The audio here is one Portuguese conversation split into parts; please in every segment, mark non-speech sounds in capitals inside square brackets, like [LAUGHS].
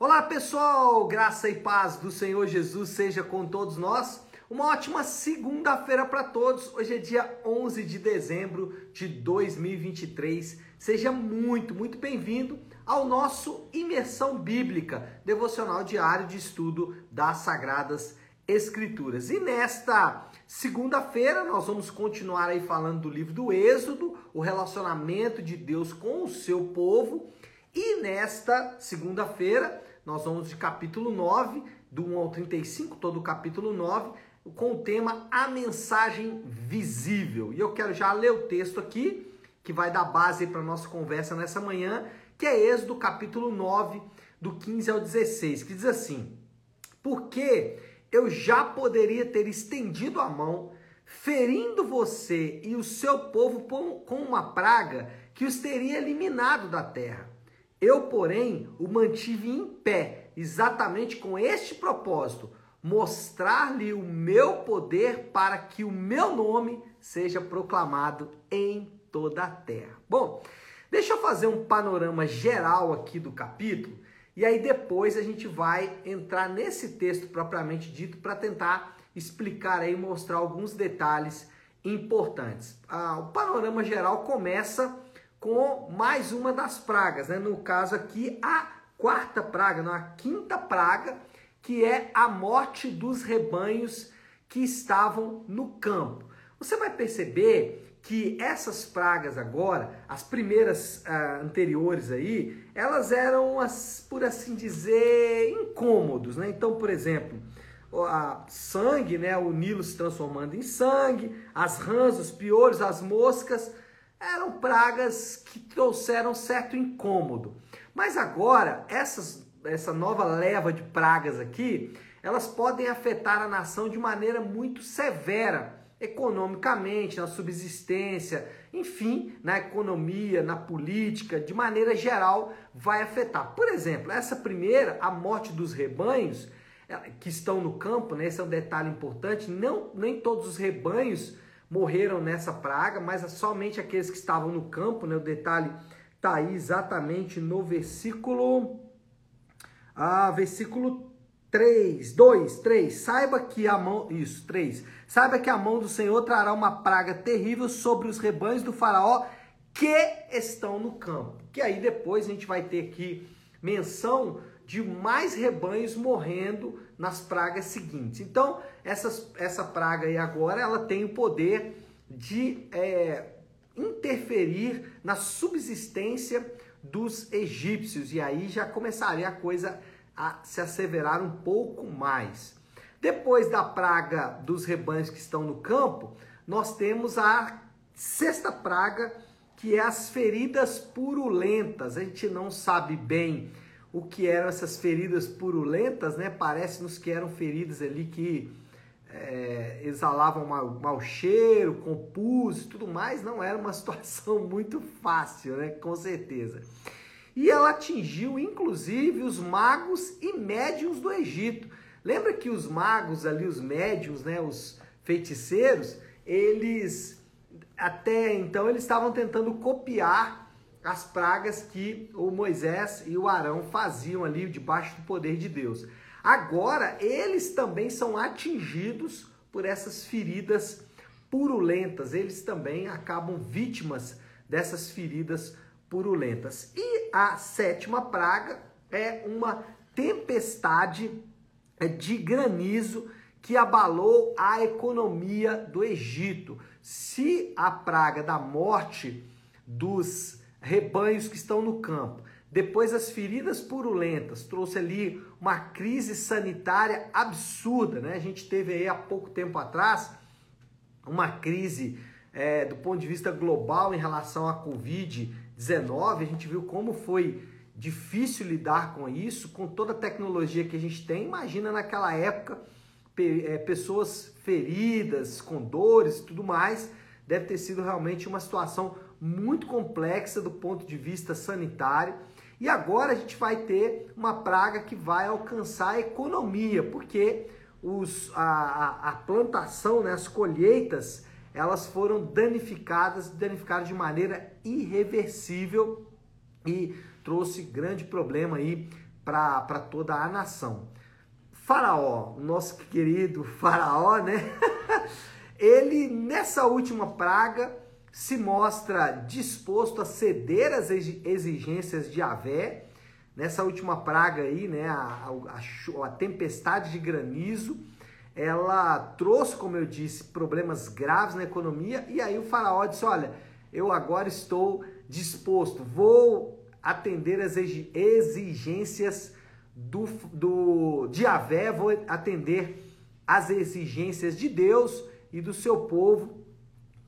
Olá pessoal, graça e paz do Senhor Jesus seja com todos nós. Uma ótima segunda-feira para todos. Hoje é dia 11 de dezembro de 2023. Seja muito, muito bem-vindo ao nosso Imersão Bíblica, devocional diário de estudo das Sagradas Escrituras. E nesta segunda-feira nós vamos continuar aí falando do livro do Êxodo, o relacionamento de Deus com o seu povo. E nesta segunda-feira nós vamos de capítulo 9, do 1 ao 35, todo o capítulo 9, com o tema A Mensagem Visível. E eu quero já ler o texto aqui, que vai dar base para a nossa conversa nessa manhã, que é Êxodo capítulo 9, do 15 ao 16, que diz assim: Porque eu já poderia ter estendido a mão, ferindo você e o seu povo com uma praga que os teria eliminado da terra. Eu, porém, o mantive em pé, exatamente com este propósito: mostrar-lhe o meu poder para que o meu nome seja proclamado em toda a terra. Bom, deixa eu fazer um panorama geral aqui do capítulo e aí depois a gente vai entrar nesse texto propriamente dito para tentar explicar aí, mostrar alguns detalhes importantes. Ah, o panorama geral começa com mais uma das pragas, né? No caso aqui, a quarta praga, não, a quinta praga, que é a morte dos rebanhos que estavam no campo. Você vai perceber que essas pragas agora, as primeiras uh, anteriores aí, elas eram, as, por assim dizer, incômodos, né? Então, por exemplo, a sangue, né? O Nilo se transformando em sangue, as rãs, os piolhos, as moscas, eram pragas que trouxeram certo incômodo. Mas agora, essas, essa nova leva de pragas aqui, elas podem afetar a nação de maneira muito severa, economicamente, na subsistência, enfim, na economia, na política, de maneira geral, vai afetar. Por exemplo, essa primeira, a morte dos rebanhos, que estão no campo, né? esse é um detalhe importante, não, nem todos os rebanhos morreram nessa praga, mas somente aqueles que estavam no campo, né? O detalhe está aí exatamente no versículo ah, versículo 3, 2, 3. Saiba que a mão, isso, 3. Saiba que a mão do Senhor trará uma praga terrível sobre os rebanhos do faraó que estão no campo. Que aí depois a gente vai ter aqui menção de mais rebanhos morrendo nas pragas seguintes. Então, essas, essa praga aí agora, ela tem o poder de é, interferir na subsistência dos egípcios. E aí já começaria a coisa a se asseverar um pouco mais. Depois da praga dos rebanhos que estão no campo, nós temos a sexta praga, que é as feridas purulentas. A gente não sabe bem o que eram essas feridas purulentas, né? Parece-nos que eram feridas ali que é, exalavam mau, mau cheiro, compus tudo mais. Não era uma [LAUGHS] situação muito fácil, né? Com certeza. E ela atingiu, inclusive, os magos e médiums do Egito. Lembra que os magos ali, os médiums, né? Os feiticeiros, eles até então eles estavam tentando copiar as pragas que o Moisés e o Arão faziam ali debaixo do poder de Deus. Agora, eles também são atingidos por essas feridas purulentas, eles também acabam vítimas dessas feridas purulentas. E a sétima praga é uma tempestade de granizo que abalou a economia do Egito. Se a praga da morte dos rebanhos que estão no campo. Depois as feridas purulentas trouxe ali uma crise sanitária absurda, né? A gente teve aí há pouco tempo atrás uma crise é, do ponto de vista global em relação à Covid-19. A gente viu como foi difícil lidar com isso, com toda a tecnologia que a gente tem. Imagina naquela época é, pessoas feridas, com dores e tudo mais. Deve ter sido realmente uma situação muito complexa do ponto de vista sanitário. E agora a gente vai ter uma praga que vai alcançar a economia, porque os, a, a, plantação, né, as colheitas, elas foram danificadas, danificadas de maneira irreversível e trouxe grande problema aí para toda a nação. Faraó, nosso querido [LAUGHS] Faraó, né? [LAUGHS] Ele nessa última praga se mostra disposto a ceder às exigências de Avé. Nessa última praga aí, né, a, a, a tempestade de granizo, ela trouxe, como eu disse, problemas graves na economia. E aí o faraó disse: Olha, eu agora estou disposto, vou atender as exigências do, do, de Avé, vou atender as exigências de Deus e do seu povo.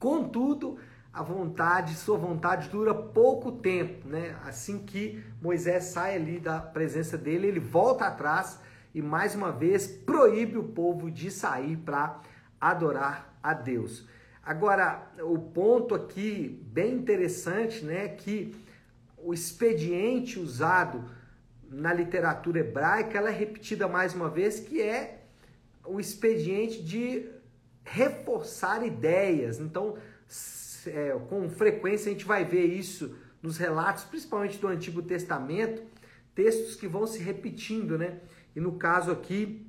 Contudo, a vontade, sua vontade dura pouco tempo, né? Assim que Moisés sai ali da presença dele, ele volta atrás e mais uma vez proíbe o povo de sair para adorar a Deus. Agora, o ponto aqui bem interessante, né, que o expediente usado na literatura hebraica, ela é repetida mais uma vez, que é o expediente de reforçar ideias. Então, é, com frequência a gente vai ver isso nos relatos, principalmente do Antigo Testamento, textos que vão se repetindo, né? E no caso aqui,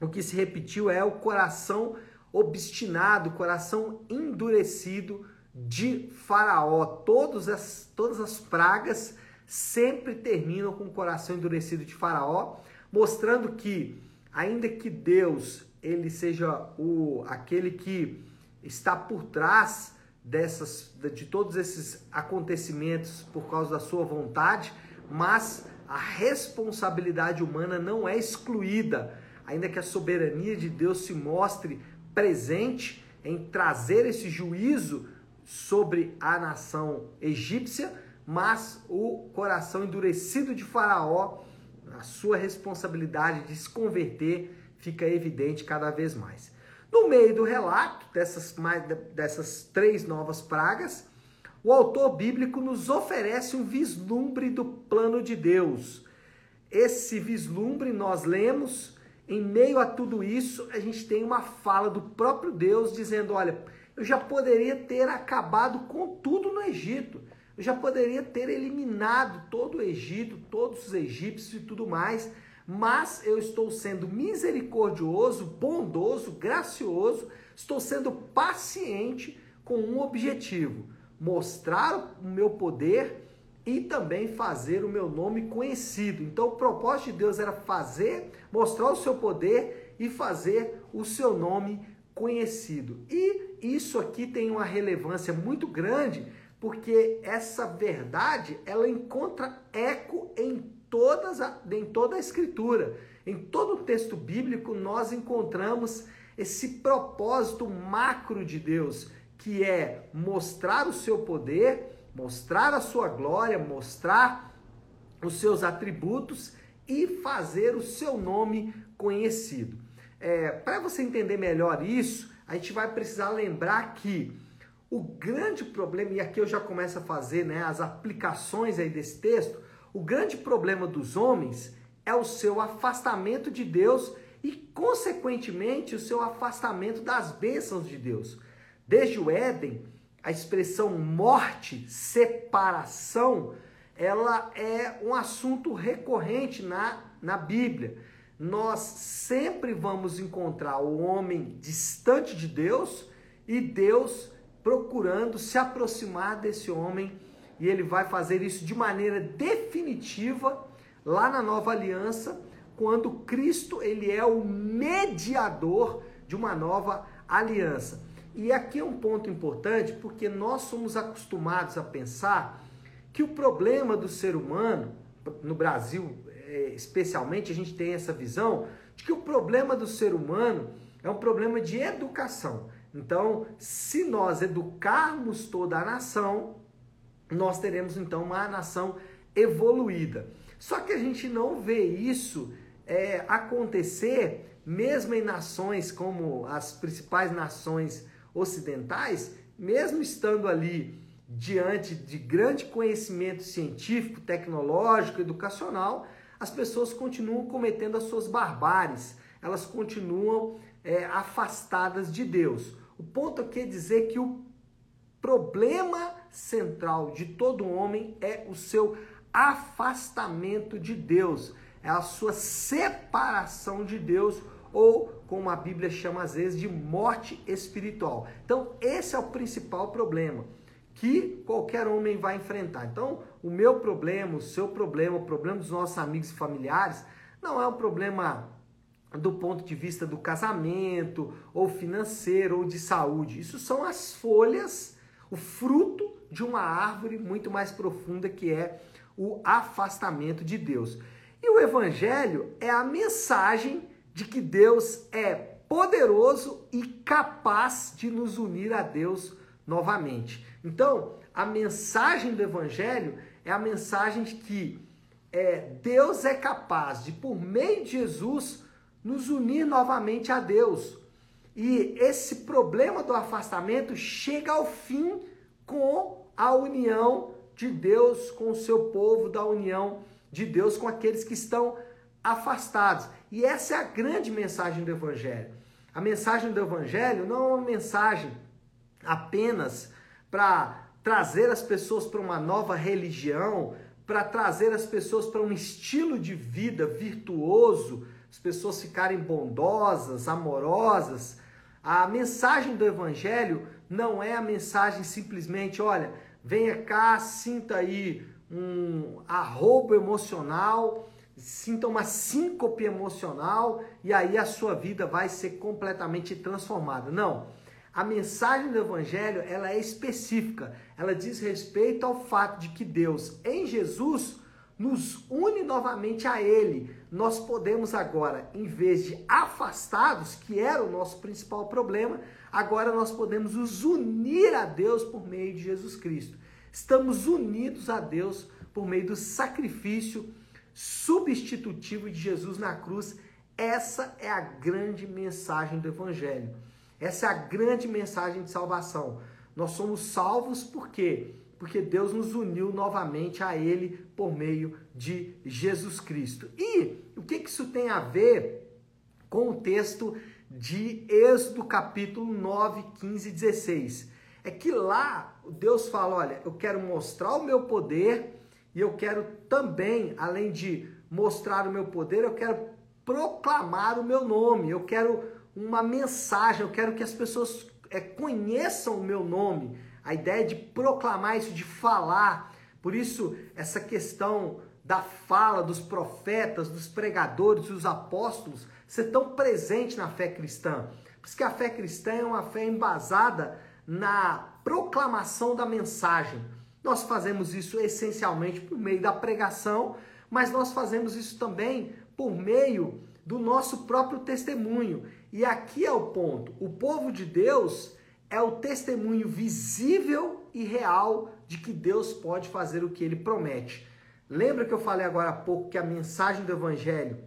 o que se repetiu é o coração obstinado, coração endurecido de Faraó. Todas as, todas as pragas sempre terminam com o coração endurecido de Faraó, mostrando que, ainda que Deus ele seja o aquele que está por trás dessas, de todos esses acontecimentos por causa da sua vontade, mas a responsabilidade humana não é excluída, ainda que a soberania de Deus se mostre presente em trazer esse juízo sobre a nação egípcia, mas o coração endurecido de Faraó, a sua responsabilidade de se converter fica evidente cada vez mais. No meio do relato dessas, dessas três novas pragas, o autor bíblico nos oferece um vislumbre do plano de Deus. Esse vislumbre nós lemos, em meio a tudo isso, a gente tem uma fala do próprio Deus dizendo: Olha, eu já poderia ter acabado com tudo no Egito, eu já poderia ter eliminado todo o Egito, todos os egípcios e tudo mais mas eu estou sendo misericordioso, bondoso, gracioso, estou sendo paciente com um objetivo: mostrar o meu poder e também fazer o meu nome conhecido. Então, o propósito de Deus era fazer, mostrar o seu poder e fazer o seu nome conhecido. E isso aqui tem uma relevância muito grande, porque essa verdade, ela encontra eco em todas a, em toda a escritura, em todo o texto bíblico, nós encontramos esse propósito macro de Deus, que é mostrar o seu poder, mostrar a sua glória, mostrar os seus atributos e fazer o seu nome conhecido. É, Para você entender melhor isso, a gente vai precisar lembrar que o grande problema, e aqui eu já começo a fazer né, as aplicações aí desse texto, o grande problema dos homens é o seu afastamento de Deus e, consequentemente, o seu afastamento das bênçãos de Deus. Desde o Éden, a expressão morte, separação, ela é um assunto recorrente na, na Bíblia. Nós sempre vamos encontrar o homem distante de Deus e Deus procurando se aproximar desse homem e ele vai fazer isso de maneira definitiva lá na nova aliança, quando Cristo ele é o mediador de uma nova aliança. E aqui é um ponto importante, porque nós somos acostumados a pensar que o problema do ser humano, no Brasil é, especialmente, a gente tem essa visão de que o problema do ser humano é um problema de educação. Então, se nós educarmos toda a nação, nós teremos então uma nação evoluída. Só que a gente não vê isso é, acontecer mesmo em nações como as principais nações ocidentais, mesmo estando ali diante de grande conhecimento científico, tecnológico, educacional, as pessoas continuam cometendo as suas barbáries, elas continuam é, afastadas de Deus. O ponto aqui é dizer que o problema central de todo homem é o seu afastamento de Deus. é a sua separação de Deus ou como a Bíblia chama às vezes de morte espiritual. Então, esse é o principal problema que qualquer homem vai enfrentar. Então, o meu problema, o seu problema, o problema dos nossos amigos e familiares não é um problema do ponto de vista do casamento, ou financeiro, ou de saúde. Isso são as folhas, o fruto de uma árvore muito mais profunda que é o afastamento de Deus. E o evangelho é a mensagem de que Deus é poderoso e capaz de nos unir a Deus novamente. Então, a mensagem do evangelho é a mensagem de que é, Deus é capaz de, por meio de Jesus, nos unir novamente a Deus. E esse problema do afastamento chega ao fim com a união de Deus com o seu povo, da união de Deus com aqueles que estão afastados. E essa é a grande mensagem do Evangelho. A mensagem do Evangelho não é uma mensagem apenas para trazer as pessoas para uma nova religião, para trazer as pessoas para um estilo de vida virtuoso, as pessoas ficarem bondosas, amorosas. A mensagem do Evangelho não é a mensagem simplesmente, olha, venha cá, sinta aí um arrobo emocional, sinta uma síncope emocional e aí a sua vida vai ser completamente transformada. Não. A mensagem do evangelho, ela é específica. Ela diz respeito ao fato de que Deus em Jesus nos une novamente a Ele. Nós podemos agora, em vez de afastados, que era o nosso principal problema, agora nós podemos nos unir a Deus por meio de Jesus Cristo. Estamos unidos a Deus por meio do sacrifício substitutivo de Jesus na cruz. Essa é a grande mensagem do Evangelho. Essa é a grande mensagem de salvação. Nós somos salvos por quê? Porque Deus nos uniu novamente a Ele por meio de Jesus Cristo. E o que, isso tem a ver com o texto de Êxodo capítulo 9, 15 e 16? É que lá Deus fala: olha, eu quero mostrar o meu poder e eu quero também, além de mostrar o meu poder, eu quero proclamar o meu nome, eu quero uma mensagem, eu quero que as pessoas é, conheçam o meu nome a ideia de proclamar isso, de falar. Por isso, essa questão da fala dos profetas, dos pregadores, dos apóstolos, ser tão presente na fé cristã. Por isso que a fé cristã é uma fé embasada na proclamação da mensagem. Nós fazemos isso essencialmente por meio da pregação, mas nós fazemos isso também por meio do nosso próprio testemunho. E aqui é o ponto: o povo de Deus é o testemunho visível e real de que Deus pode fazer o que ele promete. Lembra que eu falei agora há pouco que a mensagem do Evangelho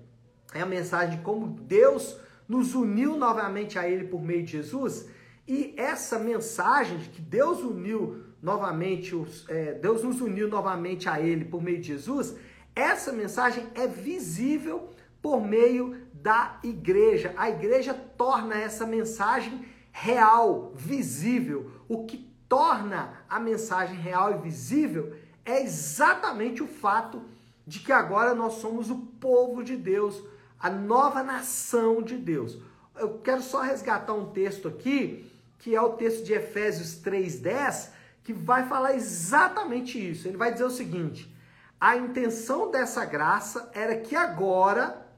é a mensagem de como Deus nos uniu novamente a Ele por meio de Jesus? E essa mensagem de que Deus uniu novamente, os, é, Deus nos uniu novamente a Ele por meio de Jesus, essa mensagem é visível por meio da igreja. A igreja torna essa mensagem real, visível. O que torna a mensagem real e visível é exatamente o fato de que agora nós somos o povo de Deus, a nova nação de Deus. Eu quero só resgatar um texto aqui, que é o texto de Efésios 3:10, que vai falar exatamente isso. Ele vai dizer o seguinte: a intenção dessa graça era que agora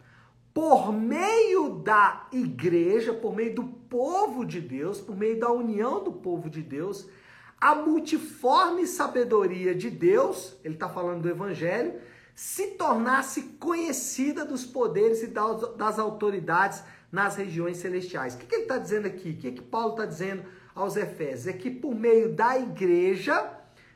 por meio da igreja, por meio do povo de Deus, por meio da união do povo de Deus, a multiforme sabedoria de Deus, ele está falando do Evangelho, se tornasse conhecida dos poderes e das autoridades nas regiões celestiais. O que, que ele está dizendo aqui? O que, que Paulo está dizendo aos Efésios? É que por meio da igreja,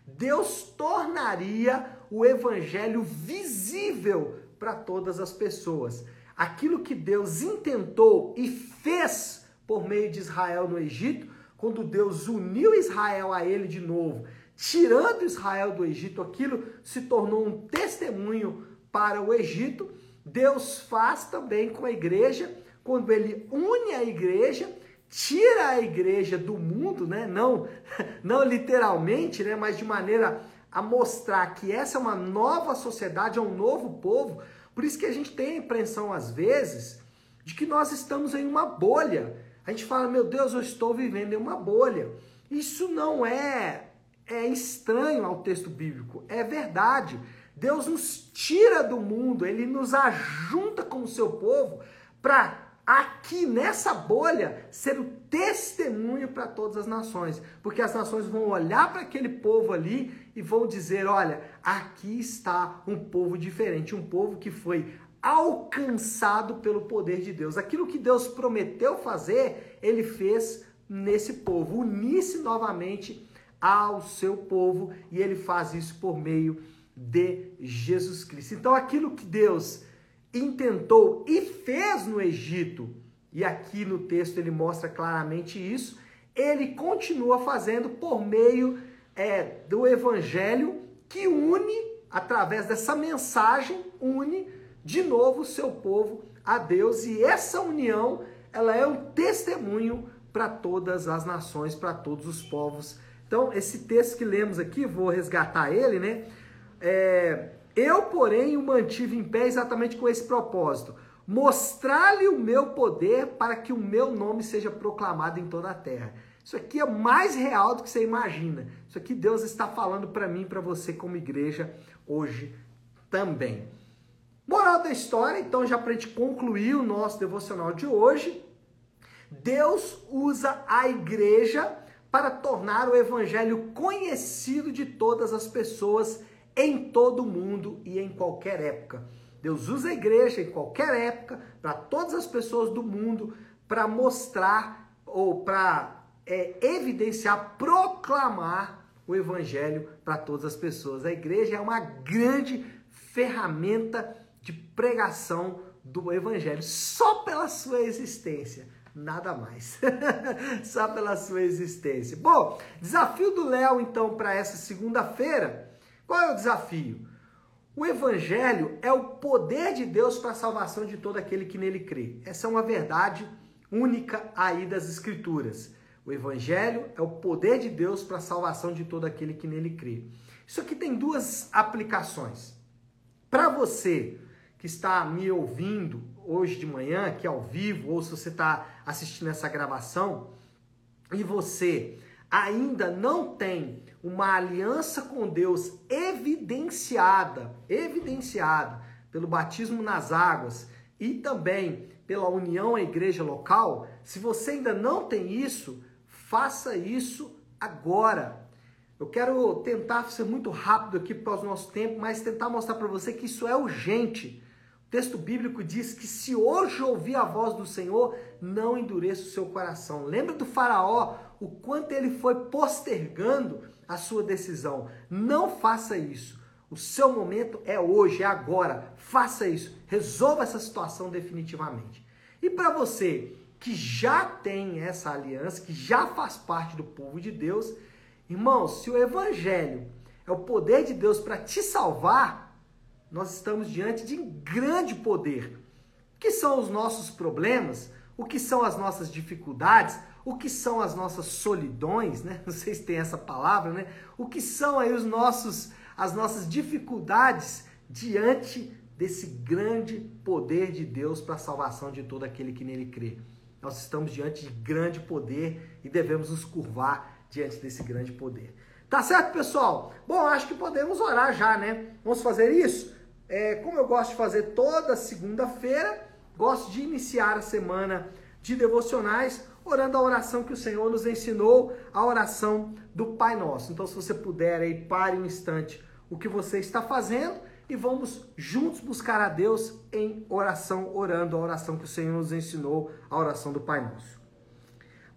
Deus tornaria o Evangelho visível para todas as pessoas aquilo que Deus intentou e fez por meio de Israel no Egito, quando Deus uniu Israel a ele de novo, tirando Israel do Egito, aquilo se tornou um testemunho para o Egito. Deus faz também com a igreja, quando ele une a igreja, tira a igreja do mundo, né? Não, [LAUGHS] não literalmente, né, mas de maneira a mostrar que essa é uma nova sociedade, é um novo povo, Por isso que a gente tem a impressão, às vezes, de que nós estamos em uma bolha. A gente fala, meu Deus, eu estou vivendo em uma bolha. Isso não é, é estranho ao texto bíblico, é verdade. Deus nos tira do mundo, ele nos ajunta com o seu povo para aqui nessa bolha ser o testemunho para todas as nações, porque as nações vão olhar para aquele povo ali e vão dizer: olha, aqui está um povo diferente, um povo que foi alcançado pelo poder de Deus. Aquilo que Deus prometeu fazer, ele fez nesse povo, unir-se novamente ao seu povo e ele faz isso por meio de Jesus Cristo. Então, aquilo que Deus intentou e fez no Egito, e aqui no texto ele mostra claramente isso, ele continua fazendo por meio é, do evangelho que une, através dessa mensagem, une de novo o seu povo a Deus. E essa união, ela é um testemunho para todas as nações, para todos os povos. Então, esse texto que lemos aqui, vou resgatar ele, né? É, eu, porém, o mantive em pé exatamente com esse propósito: mostrar-lhe o meu poder para que o meu nome seja proclamado em toda a terra. Isso aqui é mais real do que você imagina. Isso aqui Deus está falando para mim, para você como igreja hoje também. Moral da história, então já para gente concluir o nosso devocional de hoje, Deus usa a igreja para tornar o evangelho conhecido de todas as pessoas em todo o mundo e em qualquer época. Deus usa a igreja em qualquer época, para todas as pessoas do mundo, para mostrar ou para é, evidenciar, proclamar o evangelho para todas as pessoas. A igreja é uma grande ferramenta de pregação do evangelho, só pela sua existência. Nada mais. [LAUGHS] só pela sua existência. Bom, desafio do Léo, então, para essa segunda-feira qual é o desafio? O evangelho é o poder de Deus para a salvação de todo aquele que nele crê. Essa é uma verdade única aí das escrituras. O evangelho é o poder de Deus para a salvação de todo aquele que nele crê. Isso aqui tem duas aplicações. Para você que está me ouvindo hoje de manhã, aqui ao vivo, ou se você está assistindo essa gravação, e você ainda não tem uma aliança com Deus evidenciada, evidenciada pelo batismo nas águas e também pela união à igreja local, se você ainda não tem isso, faça isso agora. Eu quero tentar ser muito rápido aqui para o nosso tempo, mas tentar mostrar para você que isso é urgente. O texto bíblico diz que se hoje ouvir a voz do Senhor, não endureça o seu coração. Lembra do faraó, o quanto ele foi postergando a sua decisão. Não faça isso. O seu momento é hoje, é agora. Faça isso. Resolva essa situação definitivamente. E para você que já tem essa aliança, que já faz parte do povo de Deus, irmãos, se o evangelho é o poder de Deus para te salvar, nós estamos diante de um grande poder. Que são os nossos problemas? O que são as nossas dificuldades? o que são as nossas solidões, né? [LAUGHS] Não sei se tem essa palavra, né? O que são aí os nossos as nossas dificuldades diante desse grande poder de Deus para a salvação de todo aquele que nele crê. Nós estamos diante de grande poder e devemos nos curvar diante desse grande poder. Tá certo, pessoal? Bom, acho que podemos orar já, né? Vamos fazer isso? É, como eu gosto de fazer toda segunda-feira, gosto de iniciar a semana de devocionais orando a oração que o Senhor nos ensinou, a oração do Pai Nosso. Então, se você puder aí, pare um instante o que você está fazendo e vamos juntos buscar a Deus em oração, orando a oração que o Senhor nos ensinou, a oração do Pai Nosso.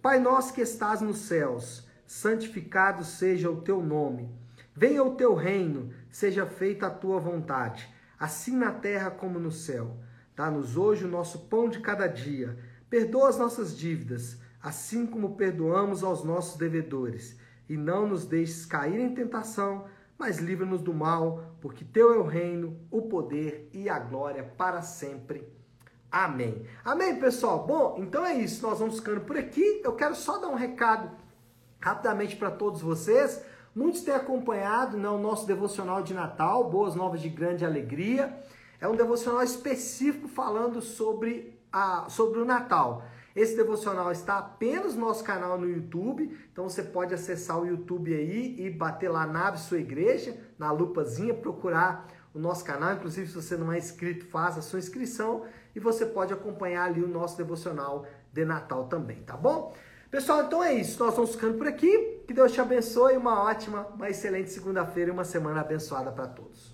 Pai nosso que estás nos céus, santificado seja o teu nome. Venha o teu reino, seja feita a tua vontade, assim na terra como no céu. Dá-nos hoje o nosso pão de cada dia Perdoa as nossas dívidas, assim como perdoamos aos nossos devedores, e não nos deixes cair em tentação, mas livra-nos do mal, porque teu é o reino, o poder e a glória para sempre. Amém. Amém, pessoal. Bom, então é isso. Nós vamos ficando por aqui. Eu quero só dar um recado rapidamente para todos vocês. Muitos têm acompanhado né, o nosso devocional de Natal, Boas Novas de Grande Alegria. É um devocional específico falando sobre, a, sobre o Natal. Esse devocional está apenas no nosso canal no YouTube, então você pode acessar o YouTube aí e bater lá na sua igreja, na lupazinha, procurar o nosso canal. Inclusive, se você não é inscrito, faça a sua inscrição e você pode acompanhar ali o nosso devocional de Natal também, tá bom? Pessoal, então é isso. Nós vamos ficando por aqui. Que Deus te abençoe. Uma ótima, uma excelente segunda-feira e uma semana abençoada para todos.